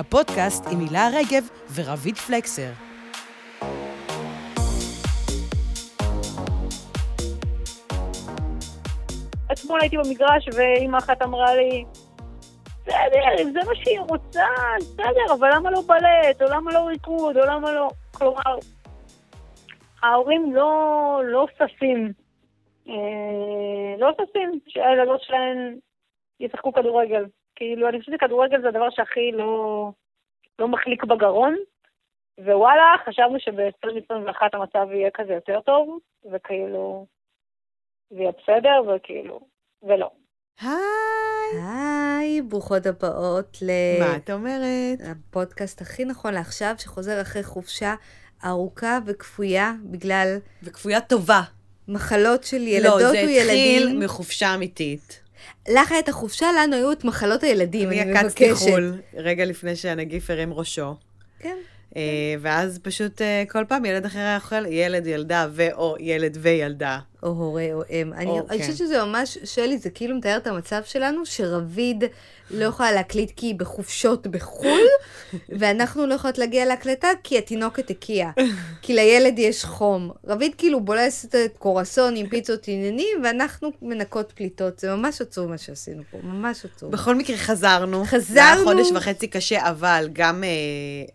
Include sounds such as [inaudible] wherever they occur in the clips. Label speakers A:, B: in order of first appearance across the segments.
A: הפודקאסט עם הילה רגב ורביד פלקסר.
B: אתמול הייתי במגרש ואימא אחת אמרה לי, בסדר, אם זה מה שהיא רוצה, בסדר, אבל למה לא בלט, או למה לא ריקוד, או למה לא... כלומר, ההורים לא, לא ששים, אה, לא ששים שהילדות שלהן ישחקו כדורגל. כאילו, אני חושבת שכדורגל זה הדבר שהכי לא, לא מחליק בגרון, ווואלה, חשבנו שב-2021 המצב יהיה כזה יותר טוב, וכאילו, זה יהיה בסדר, וכאילו, ולא.
C: היי.
D: היי, ברוכות הבאות
C: מה את אומרת?
D: לפודקאסט הכי נכון לעכשיו, שחוזר אחרי חופשה ארוכה וכפויה בגלל
C: וכפויה טובה.
D: מחלות של ילדות
C: לא, זה
D: וילדים.
C: התחיל מחופשה אמיתית.
D: לך היה את החופשה, לנו היו את מחלות הילדים, אני
C: אני
D: מבקשת.
C: עקצתי חו"ל רגע לפני שהנגיף הרים ראשו.
D: כן.
C: אה, ואז פשוט אה, כל פעם ילד אחר היה אוכל, ילד, ילדה, ו/או ילד וילדה.
D: או הורה או אם. אני, אני
C: כן.
D: חושבת שזה ממש, שלי, זה כאילו מתאר את המצב שלנו, שרביד לא יכולה להקליט כי היא בחופשות בחו"ל, [laughs] ואנחנו לא יכולות להגיע להקלטה כי התינוקת הקיאה. כי לילד יש חום. רביד כאילו בולסת את קורסון עם פיצות עניינים, ואנחנו מנקות פליטות. זה ממש עצוב מה שעשינו פה, ממש עצוב.
C: בכל מקרה חזרנו.
D: חזרנו.
C: זה חודש וחצי קשה, אבל גם אה,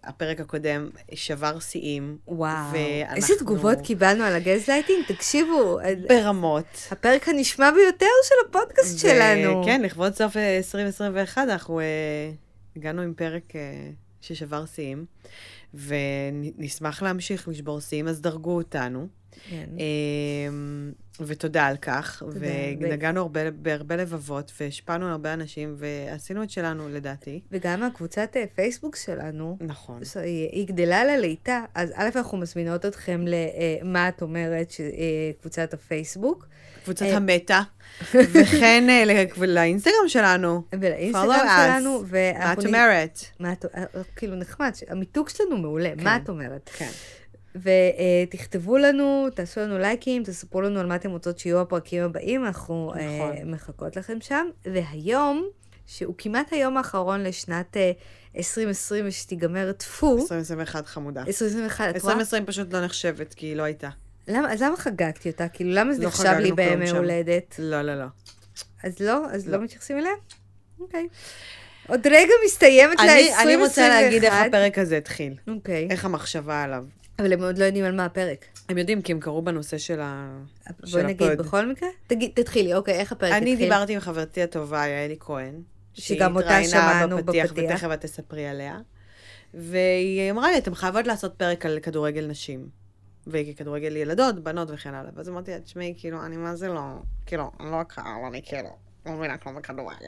C: הפרק הקודם שבר שיאים.
D: וואו,
C: ואנחנו-
D: איזה תגובות קיבלנו על הגזלייטינג? תקשיבו,
C: ברמות.
D: הפרק הנשמע ביותר של הפודקאסט שלנו.
C: כן, לכבוד סוף אה, 2021 אנחנו אה, הגענו עם פרק אה, ששבר שיאים, ונשמח להמשיך לשבור שיאים, אז דרגו אותנו.
D: כן.
C: אה, ותודה על כך. ונגענו הרבה, בהרבה לבבות, והשפענו על הרבה אנשים, ועשינו את שלנו, לדעתי.
D: וגם הקבוצת אה, פייסבוק שלנו,
C: נכון.
D: היא גדלה לליטה, אז א', אנחנו מזמינות אתכם למה את אומרת, אה, קבוצת הפייסבוק,
C: קבוצת
D: אה,
C: המטה, [laughs] וכן אה, לאינסטגרם שלנו.
D: ולאינסטגרם. שלנו, ואנחנו...
C: אומרת?
D: מה את... אה, אה, כאילו נחמד, המיתוג שלנו מעולה,
C: כן.
D: מה את אומרת?
C: כן.
D: ותכתבו לנו, תעשו לנו לייקים, תספרו לנו על מה אתם רוצות שיהיו הפרקים הבאים, אנחנו אה,
C: נכון.
D: מחכות לכם שם. והיום, שהוא כמעט היום האחרון לשנת אה, 2020 ושתיגמר טפו,
C: 2021 חמודה.
D: 2021, את רואה?
C: 2020 פשוט לא נחשבת, כי היא לא הייתה.
D: למה, אז למה חגגתי אותה? כאילו, למה זה
C: לא
D: נחשב לי בימי. הולדת?
C: לא, לא, לא.
D: אז לא? אז לא
C: לא.
D: מתייחסים אליה? אוקיי. עוד רגע מסתיימת ל-2021.
C: אני, אני רוצה להגיד איך הפרק הזה התחיל.
D: אוקיי.
C: איך המחשבה עליו.
D: אבל הם עוד לא יודעים על מה הפרק.
C: הם יודעים, כי הם קראו בנושא של, ה...
D: בואי
C: של
D: נגיד,
C: הפוד.
D: בכל מקרה? תגיד, תתחילי, אוקיי, איך הפרק התחיל?
C: אני דיברתי עם חברתי הטובה, יעלי כהן.
D: שגם אותה שמענו
C: בפתיח. ותכף את תספרי עליה. והיא אמרה לי, אתם חייבות לעשות פרק על כדורגל נשים. וכדורגל ילדות, בנות וכן הלאה. ואז אמרתי לה, תשמעי, כאילו, אני מה זה לא, כאילו, אני לא הקהל, אני כאילו, לא מבינה כלום בכדורגל.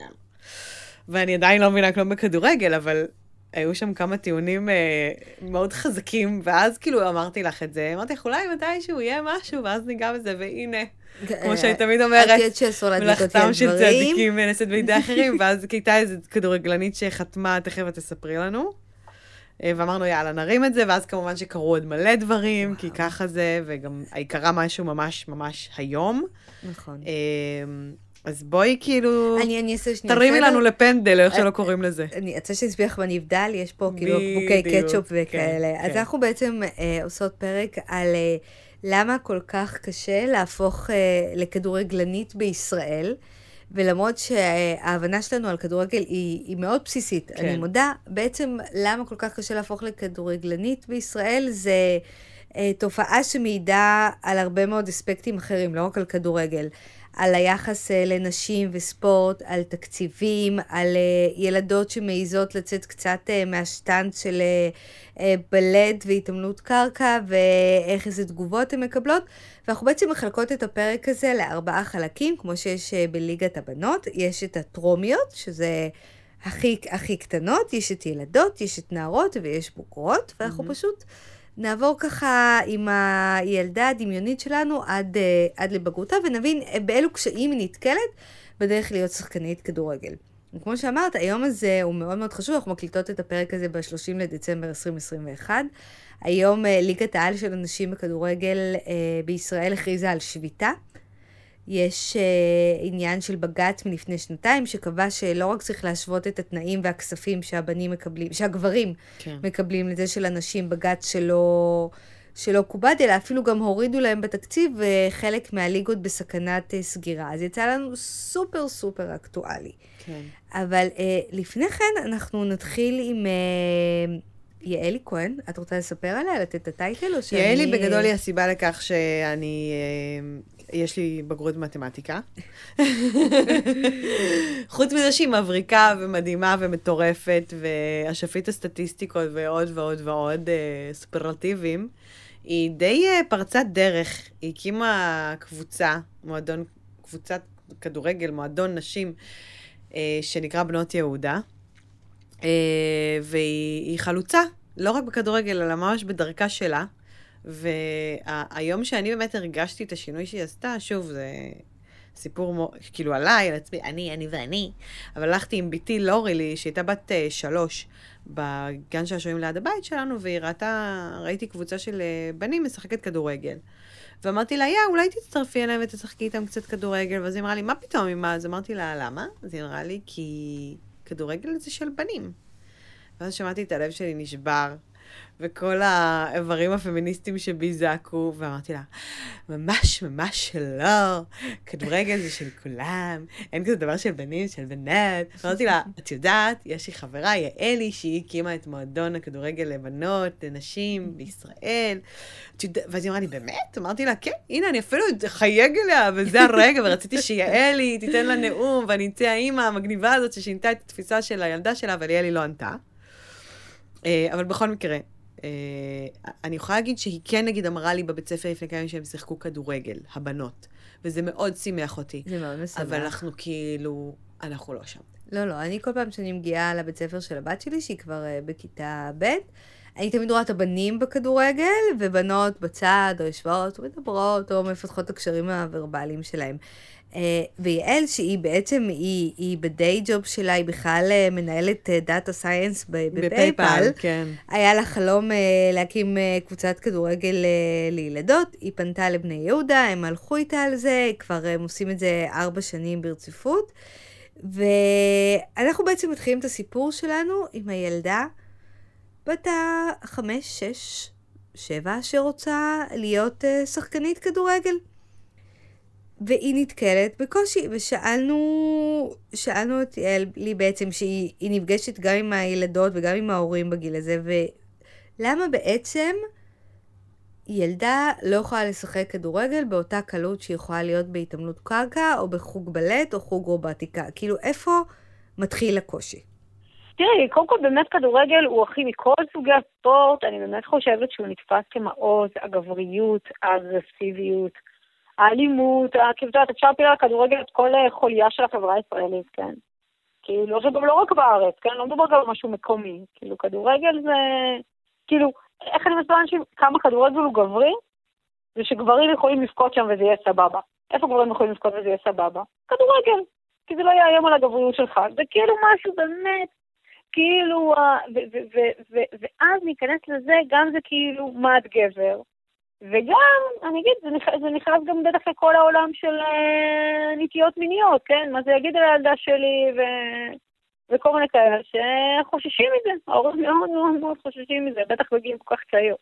C: ואני עדיין לא מבינה כלום בכדורגל, אבל היו שם כמה טיעונים אה, מאוד חזקים, ואז כאילו אמרתי לך את זה, אמרתי לך, אולי מתישהו יהיה משהו, ואז ניגע בזה, והנה, כמו שאני תמיד אומרת,
D: אה,
C: מלאכתם של. צדיקים נעשית בידי אחרים, [laughs] ואז הייתה איזו כדורגלנית שחתמה, תכף את תספרי לנו. אה, ואמרנו, יאללה, נרים את זה, ואז כמובן שקרו עוד מלא דברים, כי ככה זה, וגם קרה משהו ממש ממש היום.
D: נכון.
C: אז בואי כאילו,
D: אני אני אעשה שנייה
C: תרימי. לנו לפנדל, איך שלא קוראים לזה.
D: אני רוצה שאסביר לך בנבדל, יש פה כאילו
C: בדיוק,
D: קטשופ
C: כן,
D: וכאלה. אז
C: כן.
D: אנחנו בעצם אה, עושות פרק על אה, למה כל כך קשה להפוך אה, לכדורגלנית בישראל. ולמרות שההבנה שלנו על כדורגל היא, היא מאוד בסיסית,
C: כן.
D: אני מודה, בעצם למה כל כך קשה להפוך לכדורגלנית בישראל זה אה, תופעה שמעידה על הרבה מאוד אספקטים אחרים, לא רק על כדורגל. על היחס אה, לנשים וספורט, על תקציבים, על אה, ילדות שמעיזות לצאת קצת אה, מהשטנץ של בלט והתעמלות קרקע, ואיך איזה תגובות הן מקבלות. ואנחנו בעצם מחלקות את הפרק הזה לארבעה חלקים, כמו שיש בליגת הבנות. יש את הטרומיות, שזה הכי, הכי קטנות, יש את ילדות, יש את נערות ויש בוגרות, ואנחנו
C: Mhm.
D: פשוט נעבור ככה עם הילדה הדמיונית שלנו עד, אה, עד לבגרותה, ונבין אה, באילו קשיים היא נתקלת בדרך להיות שחקנית כדורגל. וכמו שאמרת, היום הזה הוא מאוד מאוד חשוב, אנחנו מקליטות את הפרק הזה ב-30 לדצמבר 2021. היום אה, ליגת העל של הנשים בכדורגל אה, בישראל הכריזה על שביתה. יש אה, עניין של בג"ץ מלפני שנתיים, שקבע שלא רק צריך להשוות את התנאים והכספים שהבנים מקבלים, שהגברים
C: כן.
D: מקבלים לזה של הנשים, בג"ץ שלא, שלא כובד, אלא אפילו גם הורידו להם בתקציב, וחלק מהליגות בסכנת אה, סגירה. אז יצא לנו סופר סופר אקטואלי.
C: כן.
D: אבל אה, לפני כן אנחנו נתחיל עם אה, יעלי כהן. את רוצה לספר עליה, לתת את הטייטל, או שאני...
C: יעלי בגדול היא הסיבה לכך שאני, אה, יש לי בגרות במתמטיקה. חוץ מזה שהיא מבריקה ומדהימה ומטורפת, ואשפית הסטטיסטיקות ועוד ועוד ועוד אה, סופרלטיבים, היא די אה, פרצת דרך. היא הקימה קבוצה, מועדון, קבוצת כדורגל, מועדון נשים, שנקרא בנות יהודה. אה, והיא היא חלוצה, לא רק בכדורגל, אלא ממש בדרכה שלה. והיום שאני באמת הרגשתי את השינוי שהיא עשתה, שוב, זה סיפור מו... כאילו עליי, על עצמי, אני, אני ואני, אבל הלכתי עם בתי לורילי, שהייתה בת uh, שלוש, בגן שעשועים ליד הבית שלנו, והיא ראתה, ראיתי קבוצה של uh, בנים משחקת כדורגל. ואמרתי לה, יא, אולי תצטרפי אליהם ותשחקי איתם קצת כדורגל, ואז היא אמרה לי, מה פתאום, אמא? אז אמרתי לה, למה? אז היא אמרה לי, כי כדורגל זה של בנים. ואז שמעתי את הלב שלי נשבר, וכל האיברים הפמיניסטיים שבי זעקו, ואמרתי לה, ממש ממש לא, כדורגל זה של כולם, אין כזה דבר של בנים, של בנות. אמרתי לה, את יודעת, יש לי חברה, יעלי, שהיא הקימה את מועדון הכדורגל לבנות, לנשים, בישראל. ואז היא אמרה לי, באמת? אמרתי לה, כן, הנה, אני אפילו אחייג אליה, וזה הרגע, ורציתי שיעלי תיתן לה נאום, ואני אצא האימא המגניבה הזאת ששינתה את התפיסה של הילדה שלה, אבל יעלי לא ענתה. אה, אבל בכל מקרה, אה, אני יכולה להגיד שהיא כן, נגיד, אמרה לי בבית ספר לפני כמה ימים שהם שיחקו כדורגל, הבנות, וזה מאוד שימח אותי.
D: זה מאוד משמח.
C: אבל אנחנו כאילו, אנחנו לא שם.
D: לא, לא, אני כל פעם שאני מגיעה לבית ספר של הבת שלי, שהיא כבר uh, בכיתה ב', אני תמיד רואה את הבנים בכדורגל, ובנות בצד, או יושבות, או מדברות, או מפתחות את הקשרים הוורבליים שלהם. Uh, ויעל, שהיא בעצם, היא, היא ב day job שלה, היא בכלל uh, מנהלת data science ב PayPal.
C: כן.
D: היה לה חלום uh, להקים קבוצת כדורגל לילדות, היא פנתה לבני יהודה, הם הלכו איתה על זה, כבר הם עושים את זה ארבע שנים ברציפות. ואנחנו בעצם מתחילים את הסיפור שלנו עם הילדה בת החמש, שש, שבע, שרוצה להיות שחקנית כדורגל. והיא נתקלת בקושי, ושאלנו שאלנו את יעל, לי בעצם, שהיא היא נפגשת גם עם הילדות וגם עם ההורים בגיל הזה, ולמה בעצם ילדה לא יכולה לשחק כדורגל באותה קלות שהיא יכולה להיות בהתעמלות קרקע, או בחוג בלט, או חוג רובטיקה. כאילו, איפה מתחיל הקושי?
E: תראי, קודם כל באמת כדורגל הוא הכי מכל סוגי הספורט, אני באמת חושבת שהוא נתפס כמעוז, הגבריות, האגרסיביות, האלימות, ה- כאילו, אפשר להפיל על הכדורגל את כל אה, חוליה של החברה הישראלית, כן. כאילו, זה גם לא רק בארץ, כן? לא מדובר גם על משהו מקומי. כאילו, כדורגל זה... כאילו, איך אני מסבירה לאנשים כמה כדורגל הוא גברי? זה שגברים יכולים לבכות שם וזה יהיה סבבה. איפה גברים יכולים לבכות וזה יהיה סבבה? כדורגל. כי זה לא יאיים על הגבריות שלך. זה כאילו משהו באמת, כאילו, ואז ניכנס לזה, גם זה כאילו מה את גבר. וגם, אני אגיד, זה נכ- זה נכנס גם בטח לכל העולם של אה, נטיות מיניות, כן? מה זה יגיד על הילדה שלי ו... וכל מיני כאלה שחוששים מזה. ההורים מאוד מאוד מאוד חוששים מזה, בטח בגיל כל כך צעיר.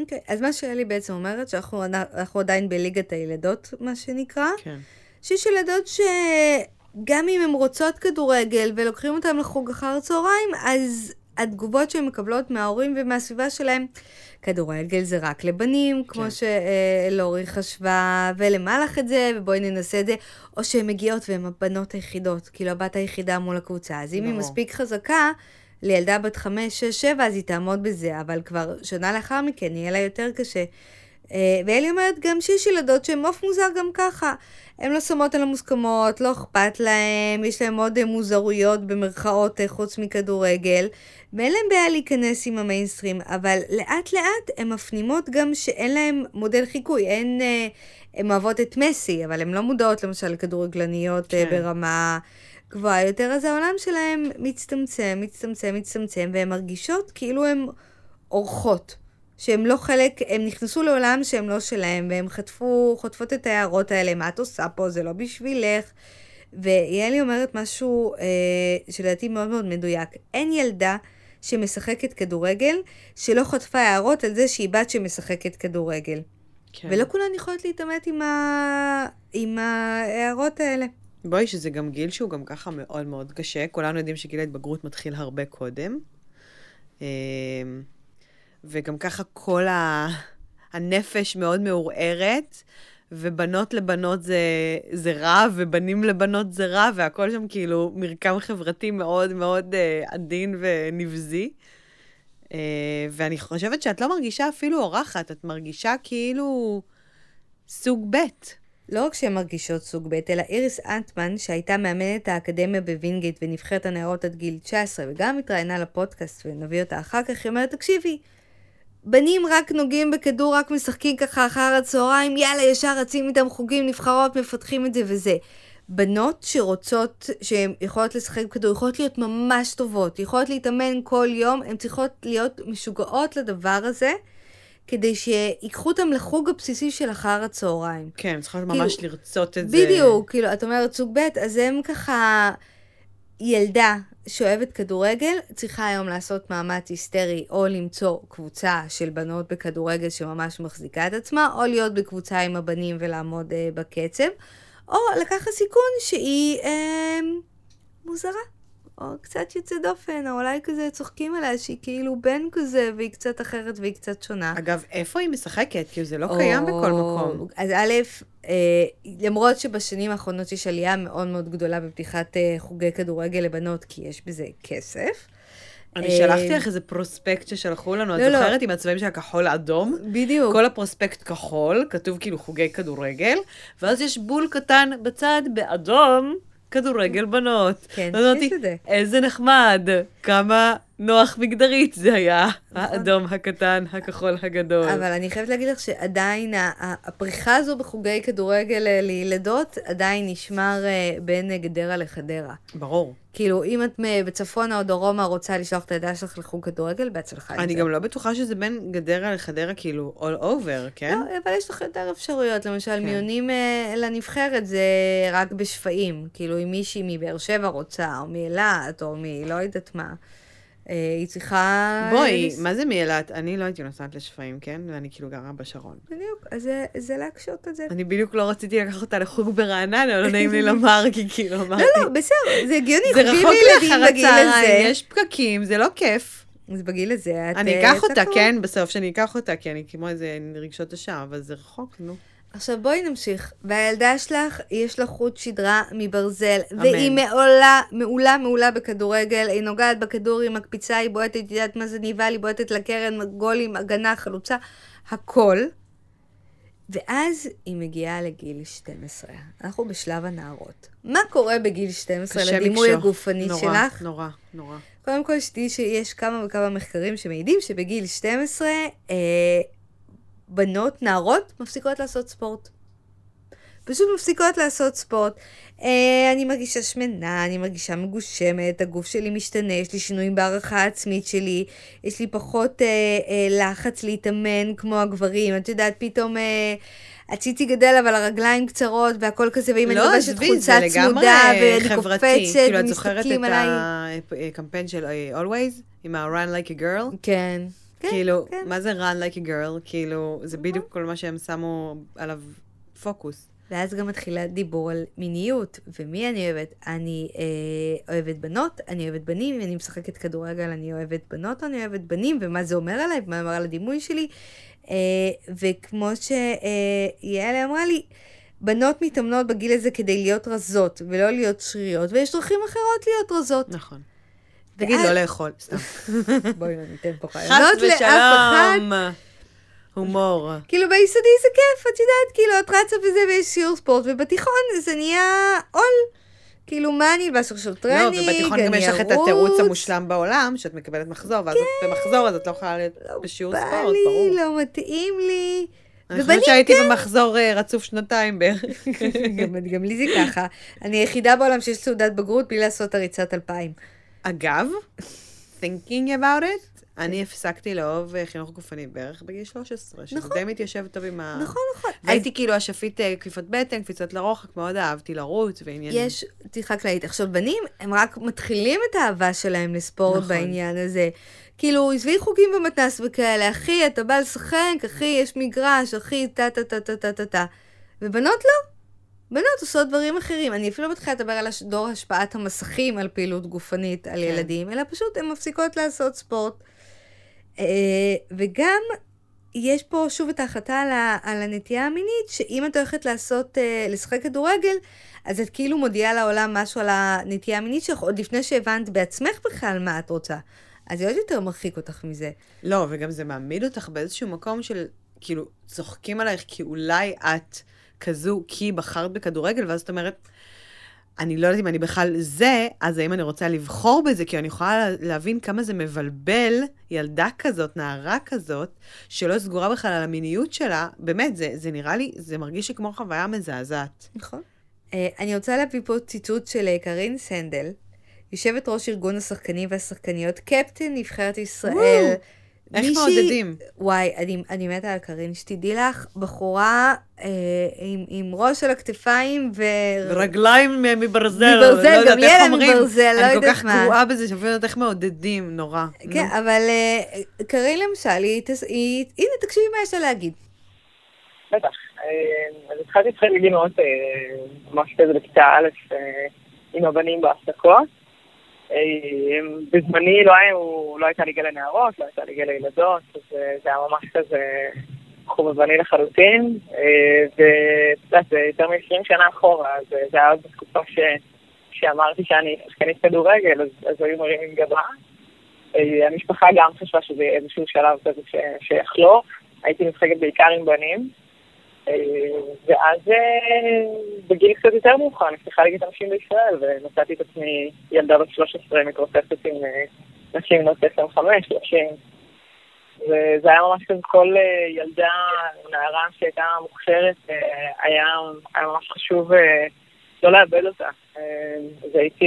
D: אוקיי, אז מה שאלי בעצם אומרת, שאנחנו אנחנו עדיין בליגת הילדות, מה שנקרא,
C: כן.
D: שיש ילדות שגם אם הן רוצות כדורגל ולוקחים אותן לחוג אחר צהריים, אז התגובות שהן מקבלות מההורים ומהסביבה שלהם, כדורגל זה רק לבנים, כמו
C: כן.
D: שלורי חשבה, ולמה לך את זה, ובואי ננסה את זה, או שהן מגיעות והן הבנות היחידות, כאילו הבת היחידה מול הקבוצה. אז אם היא. מספיק חזקה, לילדה בת חמש, שש, שבע, אז היא תעמוד בזה, אבל כבר שנה לאחר מכן יהיה לה יותר קשה. אה, ואלי אומרת גם שיש ילדות שהן עוף מוזר גם ככה. הן לא שמות על המוסכמות, לא אכפת להן, יש להן עוד אה, מוזרויות במרכאות אה, חוץ מכדורגל, ואין להן בעיה להיכנס עם המיינסטרים, אבל לאט לאט הן מפנימות גם שאין להן מודל חיקוי, אין... הן אוהבות את מסי, אבל הן לא מודעות למשל לכדורגלניות
C: כן.
D: ברמה גבוהה יותר, אז העולם שלהן מצטמצם, מצטמצם, מצטמצם, והן מרגישות כאילו הן אורחות שהם לא חלק, הם נכנסו לעולם שהם לא שלהם, והם חטפו, חוטפות את ההערות האלה, מה את עושה פה, זה לא בשבילך. ויעלי אומרת משהו אה, שלדעתי מאוד מאוד מדויק. אין ילדה שמשחקת כדורגל שלא חטפה הערות על זה שהיא בת שמשחקת כדורגל.
C: כן.
D: ולא כולן יכולות להתעמת עם, ה... עם ההערות האלה.
C: בואי, שזה גם גיל שהוא גם ככה מאוד מאוד קשה. כולנו יודעים שגיל ההתבגרות מתחיל הרבה קודם. וגם ככה כל ה... הנפש מאוד מעורערת, ובנות לבנות זה, זה רע, ובנים לבנות זה רע, והכל שם כאילו מרקם חברתי מאוד מאוד uh, עדין ונבזי. Uh, ואני חושבת שאת לא מרגישה אפילו אורחת, את מרגישה כאילו סוג ב'.
D: לא רק שהן מרגישות סוג ב', אלא איריס אנטמן, שהייתה מאמנת האקדמיה בווינגייט ונבחרת הנערות עד גיל 19, וגם התראיינה לפודקאסט, ונביא אותה אחר כך, היא אומרת, תקשיבי, בנים רק נוגעים בכדור, רק משחקים ככה אחר הצהריים, יאללה, ישר רצים איתם חוגים, נבחרות, מפתחים את זה וזה. בנות שרוצות, שהן יכולות לשחק בכדור, יכולות להיות ממש טובות, יכולות להתאמן כל יום, הן צריכות להיות משוגעות לדבר הזה, כדי שיקחו אותם לחוג הבסיסי של אחר הצהריים.
C: כן, צריכה
D: כאילו,
C: ממש לרצות את זה.
D: בדיוק, כאילו, את אומרת סוג ב', אז הם ככה... ילדה שאוהבת כדורגל צריכה היום לעשות מאמץ היסטרי או למצוא קבוצה של בנות בכדורגל שממש מחזיקה את עצמה, או להיות בקבוצה עם הבנים ולעמוד אה, בקצב, או לקחת סיכון שהיא אה, מוזרה. או קצת יוצא דופן, או אולי כזה צוחקים עליה שהיא כאילו בן כזה, והיא קצת אחרת והיא קצת שונה.
C: אגב, איפה היא משחקת? כאילו, זה לא קיים בכל מקום.
D: אז א', אה, למרות שבשנים האחרונות יש עלייה מאוד מאוד גדולה בפתיחת אה, חוגי כדורגל לבנות, כי יש בזה כסף.
C: אני
D: אה,
C: שלחתי לך איזה פרוספקט ששלחו לנו, את
D: לא, לא.
C: זוכרת עם הצבעים של הכחול האדום?
D: בדיוק.
C: כל הפרוספקט כחול, כתוב כאילו חוגי כדורגל, ואז יש בול קטן בצד, באדום, כדורגל בנות.
D: כן, יש את זה.
C: איזה נחמד, כמה נוח מגדרית זה היה, האדום הקטן, הכחול הגדול.
D: אבל אני חייבת להגיד לך שעדיין הפריחה הזו בחוגי כדורגל אה, לילדות עדיין נשמר אה, בין גדרה לחדרה.
C: ברור.
D: כאילו, אם את בצפונה או דרומה רוצה לשלוח את הילדה שלך לחוג כדורגל, בהצלחה.
C: אני גם לא בטוחה שזה בין גדרה לחדרה, כאילו, all over, כן?
D: לא, אבל יש לך יותר אפשרויות. למשל,
C: כן.
D: מיונים אה, לנבחרת זה רק בשפיים. כאילו, אם מישהי מבאר שבע רוצה, או מאילת, או מלא יודעת מה, היא צריכה...
C: בואי,
D: לס-
C: מה זה מאילת? אני לא הייתי נוסעת לשפיים, כן? ואני כאילו גרה בשרון.
D: בדיוק, אז זה- זה להקשות את זה.
C: אני בדיוק לא רציתי לקחת אותה לחוג ברעננה, לא נעים לי [laughs] לומר, כי כאילו אמרתי...
D: לא, לא, בסדר, זה הגיוני,
C: זה רחוק לאחר הצהריים. יש פקקים, זה לא כיף.
D: אז בגיל הזה את...
C: אני
D: אה,
C: אקח אותה. כן, בסוף שאני אקח אותה, כי אני כמו איזה רגשות אשם, אבל זה רחוק, נו.
D: עכשיו בואי נמשיך. והילדה שלך, יש לה חוט שדרה מברזל,
C: אמן.
D: והיא מעולה, מעולה, מעולה בכדורגל, היא נוגעת בכדור, היא מקפיצה, היא בועטת, היא יודעת מה זה ניבל, היא בועטת לקרן, גולים, הגנה, חלוצה, הכל. ואז היא מגיעה לגיל 12. אנחנו בשלב הנערות. מה קורה בגיל 12
C: קשה
D: לדימוי
C: לקשור.
D: הגופני
C: נורא,
D: שלך?
C: נורא, נורא.
D: קודם כל, שתדעי שיש כמה וכמה מחקרים שמעידים שבגיל 12, אה, בנות, נערות, מפסיקות לעשות ספורט. פשוט מפסיקות לעשות ספורט. אה, אני מרגישה שמנה, אני מרגישה מגושמת, הגוף שלי משתנה, יש לי שינויים בהערכה העצמית שלי, יש לי פחות אה, אה, לחץ להתאמן כמו הגברים. את יודעת, פתאום... אה, הציצי גדל, אבל הרגליים קצרות והכל כזה, ואם אני
C: לא,
D: לובשת
C: עזבי,
D: חולצה צמודה, ואני. קופצת,
C: כאילו, את זוכרת את
D: ומסתכלים עליי.
C: הקמפיין של אה, Always, עם ה-Run like a girl?
D: כן. כן,
C: כאילו,
D: כן.
C: מה זה run like a girl? כאילו, זה בדיוק כל מה שהם שמו עליו פוקוס.
D: ואז גם מתחילה דיבור על מיניות, ומי אני אוהבת? אני אה, אוהבת בנות, אני אוהבת בנים, אני משחקת כדורגל, אני אוהבת בנות, אני אוהבת בנים, ומה זה אומר עליי, ומה אומר על הדימוי שלי. אה, וכמו שיעל אמרה לי, בנות מתאמנות בגיל הזה כדי להיות רזות, ולא להיות שריריות, ויש דרכים אחרות להיות רזות.
C: נכון. תגיד, לא לאכול, סתם. [laughs]
D: בואי לא ניתן פה
C: חס
D: לאף אחד.
C: ושלום. הומור.
D: כאילו ביסודי זה כיף, את יודעת, כאילו את רצה בזה ויש שיעור ספורט, ובתיכון זה נהיה עול. כאילו, מה אני אלבש עכשיו
C: לא,
D: טרנינג,
C: ובתיכון גם יש לך את התירוץ? המושלם בעולם, שאת מקבלת מחזור, ואז את במחזור, אז את לא יכולה להיות בשיעור
D: בא
C: ספורט,
D: לי,
C: ברור.
D: לא מתאים לי.
C: אני חושבת שהייתי במחזור אה, רצוף שנתיים בערך. [laughs]
D: גם, גם לי זה ככה. אני היחידה בעולם שיש תעודת בגרות בלי לעשות הריצת אלפיים.
C: אגב, thinking about it, אני הפסקתי לאהוב אה, חינוך גופני בערך בגיל 13, שזה
D: נכון.
C: די מתיישב טוב עם ה...
D: נכון, נכון.
C: הייתי כאילו השפיט אה, קליפת בטן, קפיצות לרוחק, מאוד אהבתי לרוץ ועניינים.
D: יש פתיחה כללית. עכשיו, בנים, הם רק מתחילים את האהבה שלהם לספורט
C: נכון.
D: בעניין הזה. כאילו, עזבי חוגים במתנ"ס וכאלה, אחי, אתה בא לשחק, אחי, יש מגרש, אחי, טה טה טה טה טה טה. ובנות לא. בנות עושות דברים אחרים. אני אפילו לא מתחילה לדבר על דור השפעת המסכים על פעילות גופנית על
C: כן.
D: ילדים, אלא פשוט הן מפסיקות לעשות ספורט. אה, וגם יש פה שוב את ההחלטה על, ה, על הנטייה המינית, שאם את הולכת לעשות, אה, לשחק כדורגל, אז את כאילו מודיעה לעולם משהו על הנטייה המינית שלך, עוד לפני שהבנת בעצמך בכלל מה את רוצה. אז זה עוד יותר מרחיק אותך מזה.
C: לא, וגם זה מעמיד אותך באיזשהו מקום של, כאילו, צוחקים עלייך כי אולי את כזו, כי בחרת בכדורגל, ואז את אומרת, אני לא יודעת אם אני בכלל זה, אז האם אני רוצה לבחור בזה? כי אני יכולה לה- להבין כמה זה מבלבל ילדה כזאת, נערה כזאת, שלא סגורה בכלל על המיניות שלה. באמת, זה, זה נראה לי, זה מרגיש לי כמו חוויה מזעזעת.
D: נכון. אה, אני רוצה להביא פה ציטוט של אה, קרין סנדל, יושבת ראש ארגון השחקנים והשחקניות, קפטן נבחרת ישראל.
C: איך
D: מישהי-
C: מעודדים?
D: וואי, אני, אני מתה על קרין, שתדעי לך, בחורה אה, עם, עם ראש על הכתפיים ו...
C: רגליים מברזל.
D: מברזל,
C: לא יודעת
D: גם
C: איך
D: ילד
C: אומרים.
D: מברזל, לא
C: אני כל
D: יודעת
C: כך
D: מה.
C: גרועה בזה, שאפילו לא יודעת איך מעודדים, נורא.
D: כן,
C: נו.
D: אבל אה, קרין למשל, היא, תס- היא, הנה, תקשיבי מה יש לה להגיד.
F: בטח. אה, אז התחלתי לשחק בגיל מאוד, אה, ממש כזה בכיתה א' אה, עם הבנים בהפסקות. אה, בזמני לא, היו, לא הייתה ליגה לנערות, לא הייתה ליגה לילדות, אז אה, זה היה ממש כזה חובבני לחלוטין. אה, ואת יודעת, זה יותר מ-20 שנה אחורה, אז אה, זה היה עוד בתקופה ש... שאמרתי שאני שחקנית כדורגל, אז, אז היו מרימים גבה. אה, המשפחה גם חשבה שזה איזשהו שלב כזה שיחלוף. הייתי משחקת בעיקר עם בנים. אה, ואז אה, בגיל קצת יותר מאוחר נפתחה ליגת הנשים בישראל, ומצאתי את עצמי ילדה בת 13 מתרוצצת עם אה, נשים בנות 25, 30. וזה היה ממש כזה כל ילדה, נערה שהייתה מוכשרת, היה, היה ממש חשוב לא לאבד אותה. אה, אז הייתי,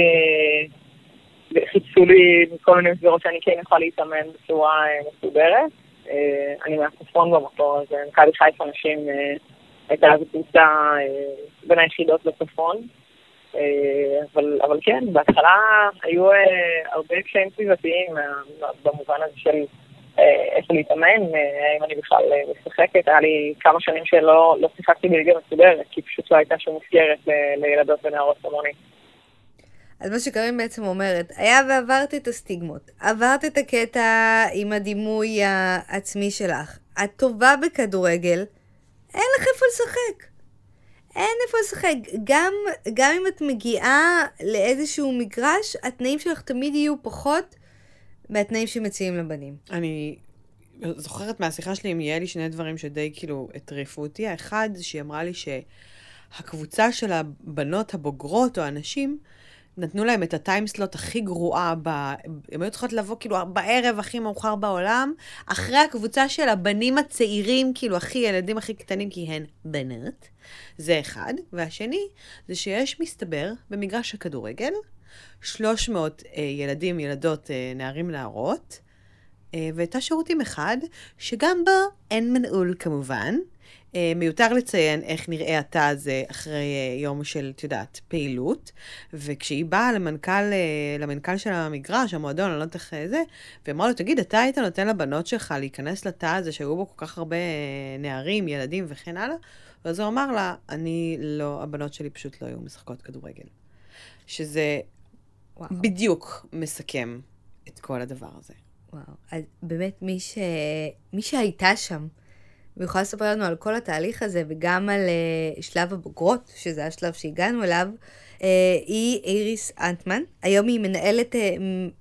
F: חיפשו לי מכל מיני מסגרות שאני כן יכולה להתאמן בצורה מסודרת. אה, אני מהצפון במקור, אז אה, מכבי חיפה נשים אה, הייתה אז קבוצה אה, בין היחידות בצפון. אה, אבל, אבל כן, בהתחלה היו הרבה קשיים סביבתיים במובן הזה של איפה להתאמן, האם אני בכלל משחקת. היה לי כמה שנים שלא לא שיחקתי בליגה מסודרת, כי פשוט לא הייתה שום מסגרת לילדות ונערות כמוני.
D: אז מה שקרין בעצם אומרת, היה ועברת את הסטיגמות, עברת את הקטע עם הדימוי העצמי שלך, את טובה בכדורגל, אין לך איפה לשחק. אין איפה לשחק. גם, גם אם את מגיעה לאיזשהו מגרש, התנאים שלך תמיד יהיו פחות מהתנאים שמציעים לבנים.
C: אני זוכרת מהשיחה שלי עם יעלי שני דברים שדי כאילו הטריפו אותי. האחד, שהיא אמרה לי שהקבוצה של הבנות הבוגרות או הנשים, נתנו להם את הטיימסלוט הכי גרועה, ב... הן היו צריכות לבוא כאילו בערב הכי מאוחר בעולם, אחרי הקבוצה של הבנים הצעירים, כאילו הכי ילדים הכי קטנים, כי הן בנות. זה אחד. והשני, זה שיש, מסתבר, במגרש הכדורגל, 300 אה, ילדים, ילדות, אה, נערים, נערות, אה, ותא שירותים אחד, שגם בו אין מנעול כמובן. אה, מיותר לציין איך נראה התא הזה אחרי אה, יום של, את יודעת, פעילות. וכשהיא באה למנכ"ל, אה, למנכ"ל של המגרש, המועדון, אני לא יודעת איך זה, ואמרה לו, תגיד, אתה היית נותן לבנות שלך להיכנס לתא הזה שהיו בו כל כך הרבה נערים, ילדים וכן הלאה? ואז הוא אמר לה, אני לא, הבנות שלי פשוט לא היו משחקות כדורגל. שזה
D: וואו.
C: בדיוק מסכם את כל הדבר הזה.
D: וואו, אז באמת מי, ש... מי שהייתה שם, ויכולה לספר לנו על כל התהליך הזה, וגם על uh, שלב הבוגרות, שזה השלב שהגענו אליו, uh, היא איריס אנטמן. היום היא מנהלת uh,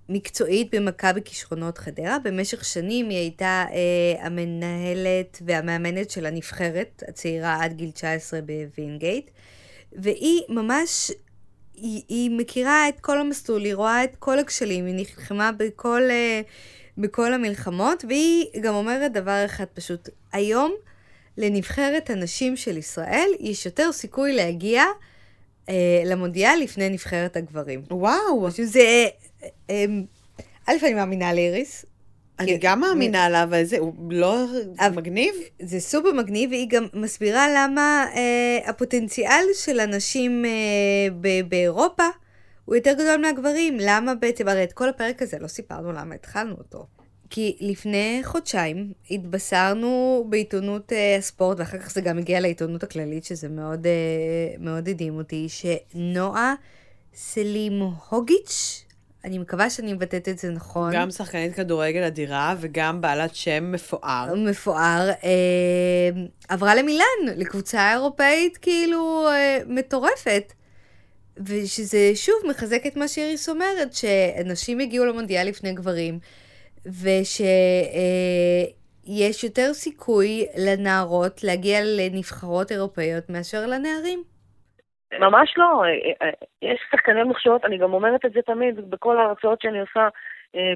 D: מקצועית במכבי כישרונות חדרה. במשך שנים היא הייתה uh, המנהלת והמאמנת של הנבחרת הצעירה עד גיל 19 בווינגייט, והיא ממש היא, היא מכירה את כל המסלול, היא רואה את כל הכשלים, היא נלחמה בכל, uh, בכל המלחמות, והיא גם אומרת דבר אחד פשוט, היום לנבחרת הנשים של ישראל יש יותר סיכוי להגיע uh, למונדיאל לפני נבחרת הגברים.
C: וואו,
D: עכשיו זה, uh, um, א', אני מאמינה לאיריס,
C: אני גם מאמינה לה, אבל זה, הוא לא
D: אבל-
C: מגניב?
D: זה סופר מגניב, והיא גם מסבירה למה אה, הפוטנציאל של אנשים אה, באירופה הוא יותר גדול מהגברים. למה בעצם, הרי את כל הפרק הזה לא סיפרנו למה התחלנו אותו. כי לפני חודשיים התבשרנו בעיתונות אה, הספורט, ואחר כך זה גם הגיע לעיתונות הכללית, שזה מאוד, אה, מאוד הדהים אותי, שנועה סלימהוגיץ', אני מקווה שאני מבטאת את זה נכון.
C: גם שחקנית כדורגל אדירה וגם בעלת שם מפואר.
D: מפואר, אה, עברה למילאן, לקבוצה אירופאית כאילו אה, מטורפת. ושזה שוב מחזק את מה שאיריס אומרת, שנשים הגיעו למונדיאל לפני גברים, ושיש אה, יותר סיכוי לנערות להגיע לנבחרות אירופאיות מאשר לנערים.
B: ממש לא. אה, אה, יש שחקני מוכשרות, אני גם אומרת את זה תמיד בכל ההרצאות שאני עושה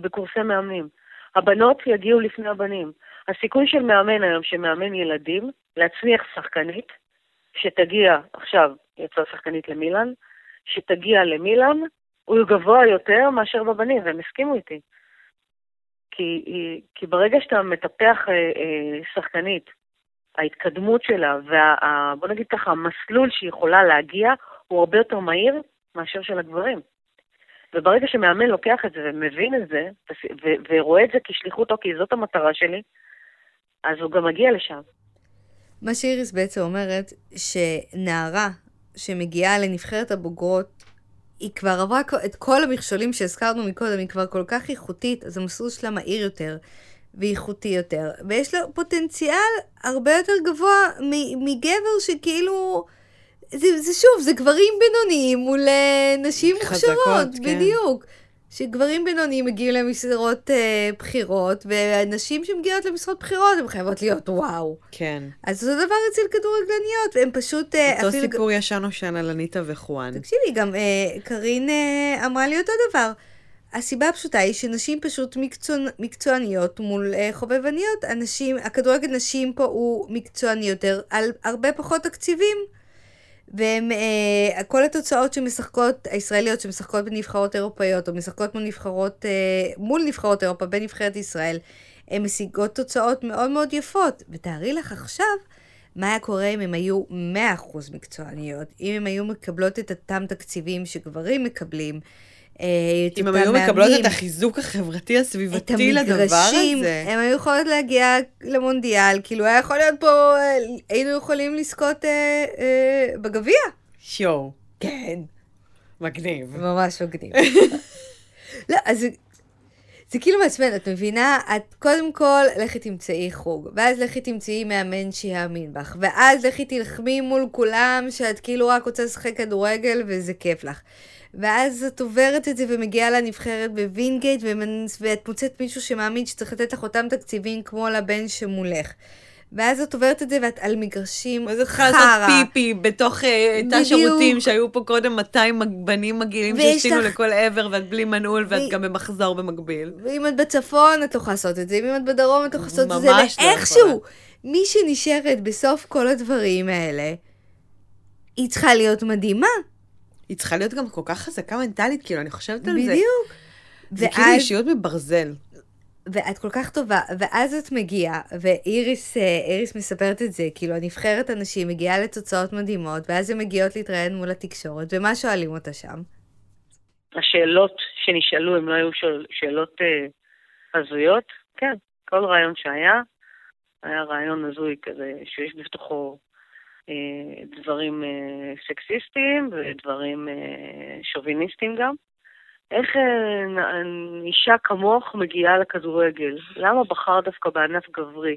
B: בקורסי מאמנים. הבנות יגיעו לפני הבנים. הסיכוי של מאמן היום, שמאמן ילדים, להצמיח שחקנית, שתגיע, עכשיו יצאה שחקנית למילאן, שתגיע למילאן, הוא גבוה יותר מאשר בבנים, והם הסכימו איתי. כי, כי ברגע שאתה מטפח אה, אה, שחקנית, ההתקדמות שלה, וה, ה- בוא נגיד ככה, המסלול שהיא יכולה להגיע, הוא הרבה יותר מהיר מאשר של הגברים. וברגע שמאמן לוקח את זה ומבין את זה, ו- ורואה את זה כשליחותו, כי זאת המטרה שלי, אז הוא גם מגיע לשם.
D: מה שאיריס בעצם אומרת, שנערה שמגיעה לנבחרת הבוגרות, היא כבר עברה את כל המכשולים שהזכרנו מקודם, היא כבר כל כך איכותית, אז המסלול שלה מהיר יותר ואיכותי יותר, ויש לה פוטנציאל הרבה יותר גבוה מגבר שכאילו... זה, זה שוב, זה גברים בינוניים מול אה, נשים מוכשרות,
C: כן.
D: בדיוק. שגברים בינוניים מגיעים למשרות אה, בחירות, ונשים שמגיעות למשרות בחירות, הן חייבות להיות וואו.
C: כן.
D: אז אותו דבר אצל כדורגלניות, הם פשוט אה,
C: אותו
D: אפילו...
C: סיפור ישן נושן על אניטה וחואן.
D: תקשיבי, גם אה, קארין אה, אמרה לי אותו דבר. הסיבה הפשוטה היא שנשים פשוט מקצוע, מקצועניות מול אה, חובבניות. אנשים, הכדורגל נשים פה הוא מקצועני יותר, על הרבה פחות תקציבים. והם, אה, כל התוצאות שמשחקות, הישראליות שמשחקות בנבחרות אירופאיות, או משחקות מול נבחרות, אה, מול נבחרות אירופה בנבחרת ישראל, הן משיגות תוצאות מאוד מאוד יפות. ותארי לך עכשיו, מה היה קורה אם הן היו 100% מקצועניות, אם הן היו מקבלות את אותם תקציבים שגברים מקבלים,
C: אם הם היו מקבלות את החיזוק החברתי
D: את
C: הסביבתי לדבר
D: המגרשים,
C: הזה.
D: הם היו יכולות להגיע למונדיאל, כאילו היה יכול להיות פה, אה, היינו יכולים לזכות אה, אה, בגביע.
C: שואו.
D: כן.
C: מגניב.
D: ממש מגניב. לא, אז זה, זה כאילו מעצבן, את מבינה? את קודם כל, לכי תמצאי חוג, ואז לכי תמצאי מאמן שיאמין בך, ואז לכי תלחמי מול כולם שאת כאילו רק רוצה לשחק כדורגל וזה כיף לך. ואז את עוברת את זה ומגיעה לנבחרת בווינגייט, ואת מוצאת מישהו שמאמין שצריך לתת לך אותם תקציבים כמו לבן שמולך. ואז את עוברת את זה ואת על מגרשים
C: מה זה צריכה
D: חרא.
C: לעשות פיפי בתוך אה, תא
D: בדיוק.
C: שירותים שהיו פה קודם 200 מג- בנים מגעילים שהשתינו
D: לך-
C: לכל עבר ואת בלי מנעול ואת
D: ו-
C: גם במחזור במקביל.
D: ואם את בצפון, את לא יכולה לעשות את זה, ואם את בדרום, את לא יכולה לעשות את זה,
C: לא
D: ואיכשהו, מי שנשארת בסוף כל הדברים האלה, היא צריכה להיות מדהימה.
C: היא צריכה להיות גם כל כך חזקה מנטלית, כאילו, אני חושבת על זה.
D: בדיוק.
C: זה כאילו
D: ואז,
C: אישיות מברזל.
D: ואת כל כך טובה, ואז את מגיעה, ואיריס אה, איריס מספרת את זה, כאילו, הנבחרת הנשים מגיעה לתוצאות מדהימות, ואז הן מגיעות להתראיין מול התקשורת, ומה שואלים אותה שם?
B: השאלות שנשאלו, הם לא היו שאל, שאלות אה, הזויות. כן, כל רעיון שהיה, היה רעיון הזוי כזה, שיש בתוכו דברים אה, סקסיסטיים ודברים אה, שוביניסטיים גם. איך אה, אישה כמוך מגיעה לכדורגל? למה בחר דווקא בענף גברי?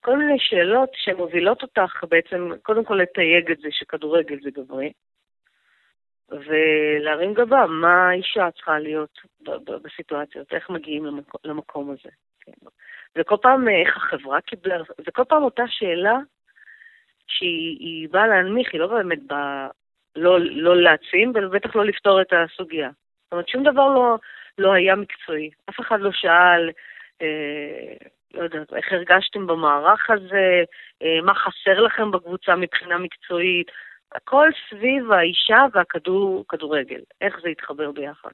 B: כל מיני שאלות שמובילות אותך בעצם, קודם כל לתייג את זה שכדורגל זה גברי, ולהרים גבה, מה האישה צריכה להיות בסיטואציות, איך מגיעים למקום, למקום הזה. כן. וכל פעם אה, איך החברה קיבלה, זה כל פעם אותה שאלה שהיא היא באה להנמיך, היא לא באמת באה לא, לא להעצים, ובטח לא לפתור את הסוגיה. זאת אומרת, שום דבר לא, לא היה מקצועי. אף אחד לא שאל, אה, לא יודעת, איך הרגשתם במערך הזה, אה, מה חסר לכם בקבוצה מבחינה מקצועית. הכל סביב האישה והכדורגל, איך זה יתחבר ביחד.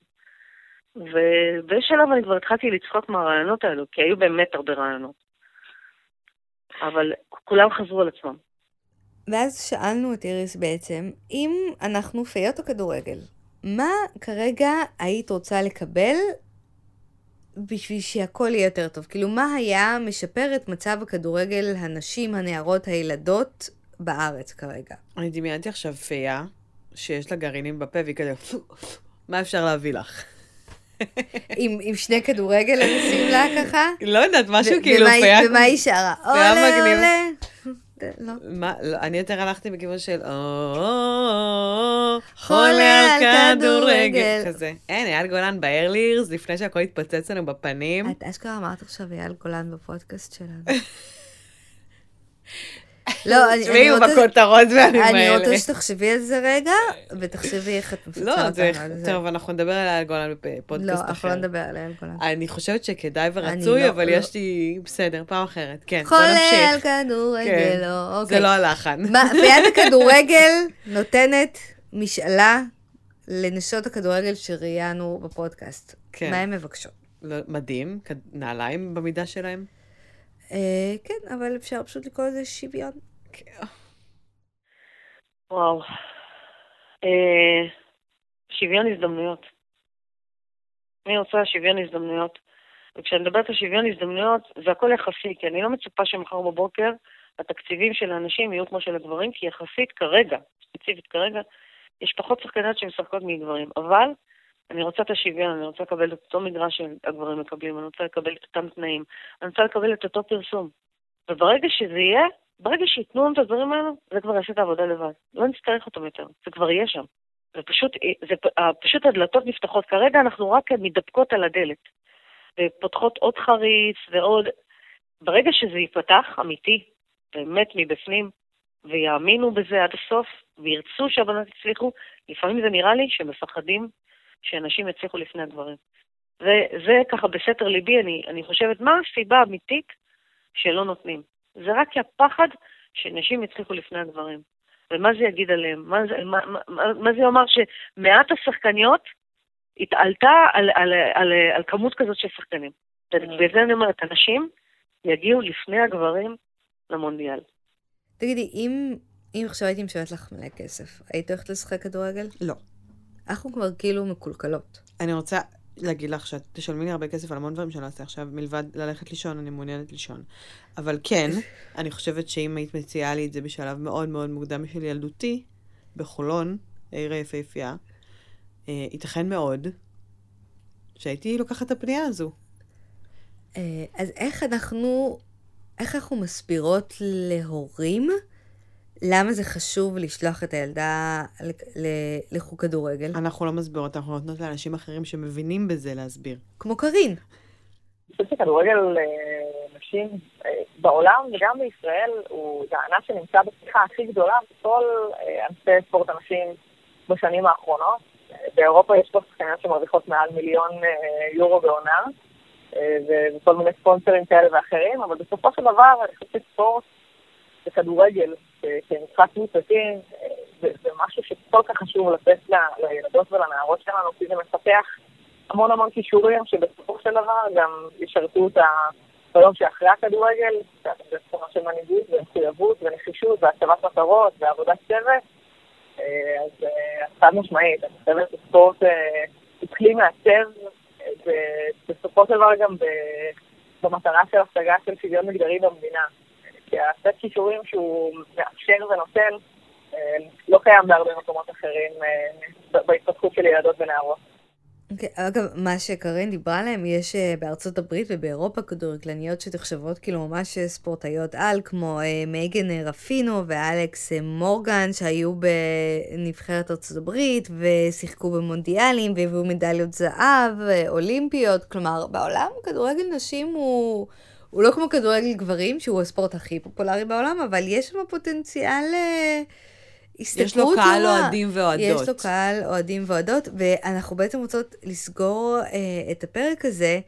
B: ובאיזשהו שלב אני כבר התחלתי לצחוק מהרעיונות האלו, כי היו באמת הרבה רעיונות. אבל כולם חזרו על עצמם.
D: ואז שאלנו את איריס בעצם, אם אנחנו פיות הכדורגל, מה כרגע היית רוצה לקבל בשביל שהכל יהיה יותר טוב? כאילו, מה היה משפר את מצב הכדורגל, הנשים, הנערות, הילדות בארץ כרגע?
C: אני דמיינתי עכשיו פיה, שיש לה גרעינים בפה, והיא כזה, [laughs] מה אפשר להביא לך?
D: עם, עם שני כדורגל אנשים לה ככה?
C: לא יודעת, משהו כאילו פיה.
D: ומה היא שרה? עולה. עולה. לא.
C: מה, לא, אני יותר הלכתי בכיוון של "או,
D: חולה
C: חולה
D: על
C: על
D: כדורגל."
C: כדורגל. כזה. אין, אייל גולן באיירלירס, לפני שהכל התפוצץ לנו בפנים.
D: את אשכרה אמרת עכשיו אייל גולן בפודקאסט שלנו. [laughs] לא, אני-
C: תשמעי,
D: אני רוצה...
C: בכותרות והימים
D: אני
C: האלה.
D: רוצה שתחשבי על זה רגע, ותחשבי איך את מפצה
C: לא,
D: אותנו. על זה.
C: טוב, אנחנו נדבר על אייל גולן
D: לא,
C: בפודקאסט
D: אנחנו לא
C: אחר.
D: נדבר על אייל גולן.
C: אני חושבת שכדאי
D: אני
C: ורצוי,
D: לא-
C: אבל
D: לא.
C: יש לי... בסדר, פעם אחרת. כן, בוא
D: חולה על
C: נמשיך.
D: כדורגל,
C: כן.
D: לא, אוקיי.
C: זה לא הלחן.
D: פיית הכדורגל נותנת משאלה לנשות הכדורגל שראיינו בפודקאסט.
C: כן.
D: מה הן מבקשות?
C: לא, מדהים, נעליים במידה שלהם.
D: אה, כן, אבל אפשר פשוט לקרוא לזה שוויון.
B: וואו. אה, שוויון הזדמנויות. אני רוצה שוויון הזדמנויות. וכשאני מדברת על שוויון הזדמנויות, זה הכל יחסי, כי אני לא מצפה שמחר בבוקר התקציבים של האנשים יהיו כמו של הגברים, כי יחסית כרגע, ספציפית כרגע, יש פחות שחקניות שמשחקות מגברים. אבל אני רוצה את השוויון, אני רוצה לקבל את אותו מגרש שהגברים מקבלים, אני רוצה לקבל את אותם תנאים, אני רוצה לקבל את אותו פרסום. וברגע שזה יהיה, ברגע שייתנו לנו את הדברים האלו, זה כבר יעשה את העבודה לבד. לא נצטרך אותם יותר, זה כבר יהיה שם. זה פשוט, זה, אה, פשוט הדלתות נפתחות. כרגע אנחנו רק מתדפקות על הדלת. ופותחות עוד חריץ ועוד... ברגע שזה ייפתח, אמיתי, באמת מבפנים, ויאמינו בזה עד הסוף, וירצו שהבנות יצליחו, לפעמים זה נראה לי שמפחדים שאנשים יצליחו לפני הדברים. וזה ככה בסתר ליבי, אני, אני חושבת, מה הסיבה האמיתית שלא נותנים? זה רק כי הפחד שנשים יצליחו לפני הדברים. ומה זה יגיד עליהם? מה זה, מה, מה, מה- זה יאמר שמעט השחקניות התעלתה על, על, על, על, על כמות כזאת של שחקנים. ובגלל זה אני אומרת, הנשים יגיעו לפני הגברים למונדיאל.
D: תגידי, אם, אם עכשיו הייתי משלמת לך מלא כסף, היית הולכת לשחק כדורגל?
C: לא.
D: אנחנו כבר כאילו מקולקלות.
C: אני רוצה להגיד לך שאת תשלמי לי הרבה כסף על המון דברים שאני לא אעשה עכשיו, מלבד ללכת לישון, אני מעוניינת לישון. אבל כן, [laughs] אני חושבת שאם היית מציעה לי את זה בשלב מאוד מאוד מוקדם של ילדותי, בחולון, העיר היפהפייה, אה, ייתכן מאוד שהייתי לוקחת את הפנייה הזו.
D: אה, אז איך אנחנו, איך אנחנו מסבירות להורים למה זה חשוב לשלוח את הילדה לחוג כדורגל?
C: אנחנו לא מסבירות, אנחנו נותנות לאנשים אחרים שמבינים בזה להסביר.
D: כמו קארין.
F: אני חושבת שכדורגל אה, נשים אה, בעולם וגם בישראל הוא הענף שנמצא בצמיחה הכי גדולה בכל אה, ענפי ספורט הנשים בשנים האחרונות. באירופה יש פה שחקניות שמרוויחות מעל מיליון יורו בעונה, וכל מיני ספונסרים כאלה ואחרים, אבל בסופו של דבר אני חושבת שספורט זה כדורגל, ש- כמשחק קבוצתי, זה משהו שכל כך חשוב לתת לילדות ולנערות שלנו, כי זה מפתח המון המון כישורים שבסופו של דבר גם ישרתו אותה ביום שאחרי הכדורגל, זה תחומה של מנהיגות ומחויבות ונחישות והצבת מטרות ועבודת צוות. אה, אז אה, חד משמעית, אני חושבת שספורט אה, הוא כלי מעצב, ובסופו של דבר גם במטרה של השגה של שוויון מגדרי במדינה. כי הסט כישורים שהוא מאפשר ונותן אה, לא קיים בהרבה מקומות אחרים אה, בהתפתחות של ילדות ונערות.
D: אוקיי, אגב, מה שקארין דיברה עליהם, יש אה, בארצות הברית ובאירופה כדורגלניות שנחשבות כאילו ממש ספורטאיות על, כמו מייגן רפינו ואלכס מורגן, שהיו בנבחרת ארצות הברית ושיחקו במונדיאלים והביאו מדליות זהב, אולימפיות. כלומר, בעולם כדורגל נשים הוא... הוא לא כמו כדורגל גברים, שהוא הספורט הכי פופולרי בעולם, אבל יש שם פוטנציאל אה, הסתכלות.
C: יש לו קהל
D: לא.
C: אוהדים ואוהדות.
D: יש לו קהל אוהדים ואוהדות, ואנחנו בעצם רוצות לסגור אה, את הפרק הזה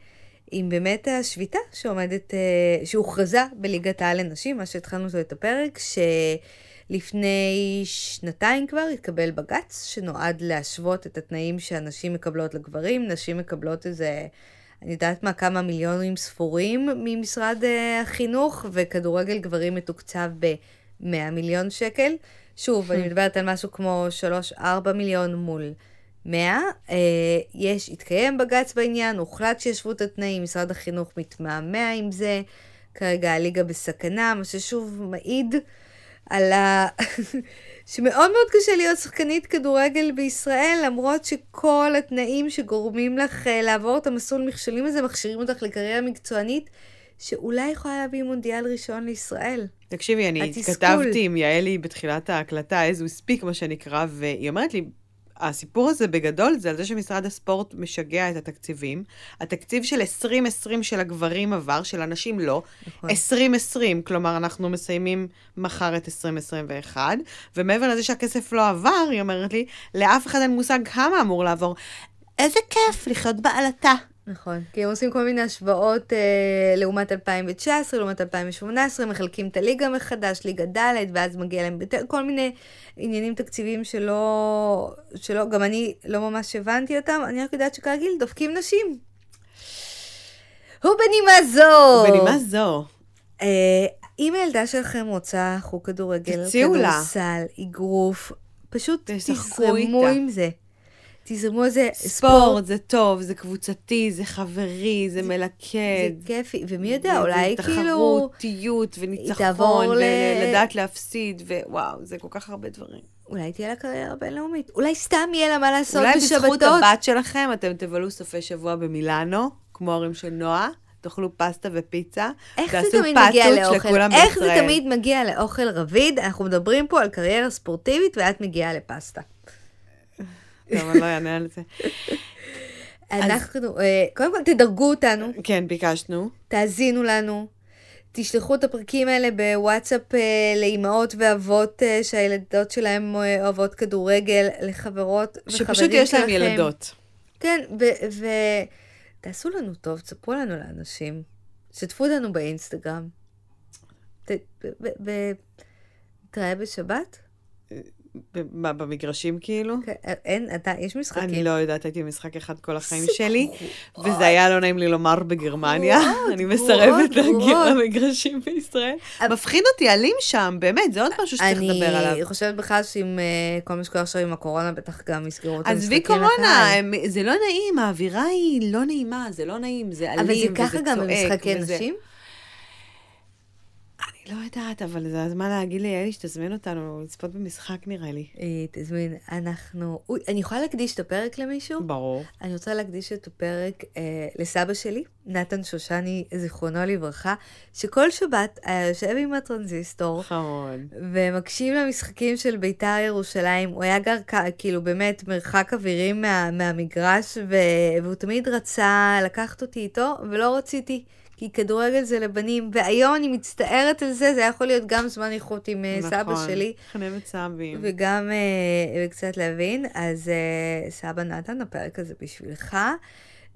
D: עם באמת השביתה שעומדת, אה, שהוכרזה בליגת העל לנשים, מה שהתחלנו אותו את הפרק, שלפני שנתיים כבר התקבל בג"ץ, שנועד להשוות את התנאים שהנשים מקבלות לגברים. נשים מקבלות איזה, אני יודעת מה, כמה מיליונים ספורים ממשרד אה, החינוך, וכדורגל גברים מתוקצב ב-100 מיליון שקל. שוב, אני מדברת על משהו כמו 3-4 מיליון מול 100. אה, יש, התקיים בג"ץ בעניין, הוחלט שישבו את התנאים, משרד החינוך מתמהמה עם זה. כרגע הליגה בסכנה, מה ששוב מעיד על ה... [laughs] שמאוד מאוד קשה להיות שחקנית כדורגל בישראל, למרות שכל התנאים שגורמים לך אה, לעבור את המסלול מכשולים הזה, מכשירים אותך לקריירה מקצוענית, שאולי יכולה להביא מונדיאל ראשון לישראל.
C: תקשיבי, אני
D: התסכול.
C: התכתבתי עם יעלי בתחילת ההקלטה, as we speak, מה שנקרא, והיא אומרת לי, הסיפור הזה בגדול זה על זה שמשרד הספורט משגע את התקציבים. התקציב של 2020 של הגברים עבר, של הנשים לא.
D: נכון.
C: 2020, כלומר, אנחנו מסיימים מחר את 2021, ומעבר לזה שהכסף לא עבר, היא אומרת לי, לאף אחד אין מושג כמה אמור לעבור. איזה כיף לחיות בעלטה.
D: נכון, כי הם עושים כל מיני השוואות אה, לעומת 2019, לעומת 2018, מחלקים את הליגה מחדש, ליגה ד', ואז מגיע להם בת- כל מיני עניינים תקציביים שלא, שלא, גם אני לא ממש הבנתי אותם, אני רק יודעת שכרגיל דופקים נשים. ובנימה זו!
C: בנימה זו,
D: אה, אם הילדה שלכם רוצה חוג כדורגל. כדורסל, אגרוף, פשוט תזרמו. עם זה. תזרמו איזה
C: ספורט זה טוב, זה קבוצתי, זה חברי, זה מלכד.
D: זה כיפי, ומי יודע, אולי כאילו...
C: תחרותיות וניצחון,
D: ל-
C: ולדעת להפסיד, ווואו, זה כל כך הרבה דברים.
D: אולי תהיה לה קריירה בינלאומית. אולי סתם יהיה לה מה לעשות
C: אולי
D: בשבתות.
C: בזכות הבת שלכם אתם תבלו סופי שבוע במילאנו, כמו ההורים של נועה, תאכלו פסטה ופיצה,
D: איך זה
C: תעשו
D: תמיד מגיע לאוכל? איך זה
C: בישראל.
D: תמיד מגיע לאוכל רביד? אנחנו מדברים פה על קריירה ספורטיבית, ואת מגיעה לפסטה.
C: טוב, אני לא אענה על זה. [laughs]
D: אנחנו, אה, קודם כל תדרגו אותנו,
C: כן, ביקשנו.
D: תאזינו לנו, תשלחו את הפרקים האלה בוואטסאפ אה, לאימהות ואבות אה, שהילדות שלהם אוהבות כדורגל, לחברות וחברים שלכם.
C: שפשוט יש להם ילדות.
D: כן, ותעשו לנו טוב, תספרו לנו לאנשים. שתפו אותנו באינסטגרם. ת- ב- ב- ב- נתראה בשבת?
C: מה, במגרשים כאילו?
D: כן, אין, אתה, יש משחקים.
C: אני לא יודעת, הייתי במשחק אחד כל החיים שלי, וזה היה לא נעים לי לומר בגרמניה. אני מסרבת להגיע. למגרשים בישראל.
D: אבל-
C: מפחיד אותי, אלים שם, באמת, זה עוד משהו שצריך לדבר עליו.
D: אני חושבת בכלל שעם אה, כל מה שקורה עכשיו עם הקורונה, בטח גם יסגרו את
C: עזבי
D: המשחקים
C: קורונה,
D: לקהל.
C: הם- זה לא נעים, האווירה היא לא נעימה, זה לא נעים, זה אלים,
D: אבל
C: וזה
D: זה
C: צועק.
D: ככה גם במשחקי נשים?
C: לא יודעת, אבל זה הזמן להגיד לי, אלי, שתזמין אותנו לצפות במשחק, נראה לי.
D: אה, תזמין, אנחנו... אוי, אני יכולה להקדיש את הפרק למישהו?
C: ברור.
D: אני רוצה להקדיש את הפרק אה, לסבא שלי, נתן שושני, זיכרונו לברכה, שכל שבת היה יושב עם הטרנזיסטור
C: חמוד.
D: ומקשיב למשחקים של בית"ר ירושלים. הוא היה גר כאילו באמת מרחק אווירים מה, מהמגרש, ו, והוא תמיד רצה לקחת אותי איתו, ולא רציתי. כי כדורגל זה לבנים, והיום אני מצטערת על זה, זה יכול להיות גם זמן איכות עם אה, סבא
C: נכון.
D: שלי,
C: חנבת סבים.
D: וגם אה, קצת להבין. אז אה, סבא נתן, הפרק הזה בשבילך.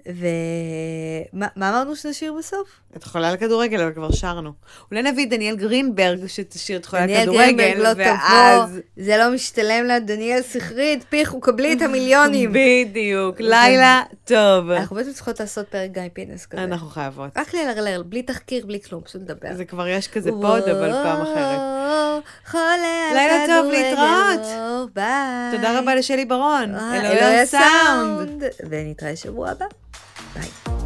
D: ומה מה אמרנו שנשאיר בסוף?
C: את חולה על כדורגל, אבל כבר שרנו. אולי נביא את דניאל גרינברג, שתשאיר את חולה על
D: דניאל
C: כדורגל,
D: גרינברג לא
C: ואז...
D: תבוא, זה לא משתלם לה, דניאל סחרית, פיחו, קבלי את המיליונים.
C: בדיוק, לילה טוב.
D: אנחנו בעצם צריכות לעשות פרק גיא פינס כזה.
C: אנחנו חייבות.
D: רק ללרלר, בלי תחקיר, בלי כלום, פשוט לדבר.
C: זה כבר יש כזה pod, אבל פעם אחרת.
D: חולה על
C: לילה טוב,
D: כדורגל,
C: להתראות.
D: ביי.
C: תודה רבה לשלי ברון. אלוהי הסאונד.
D: ונתראה שבוע הבא. ביי.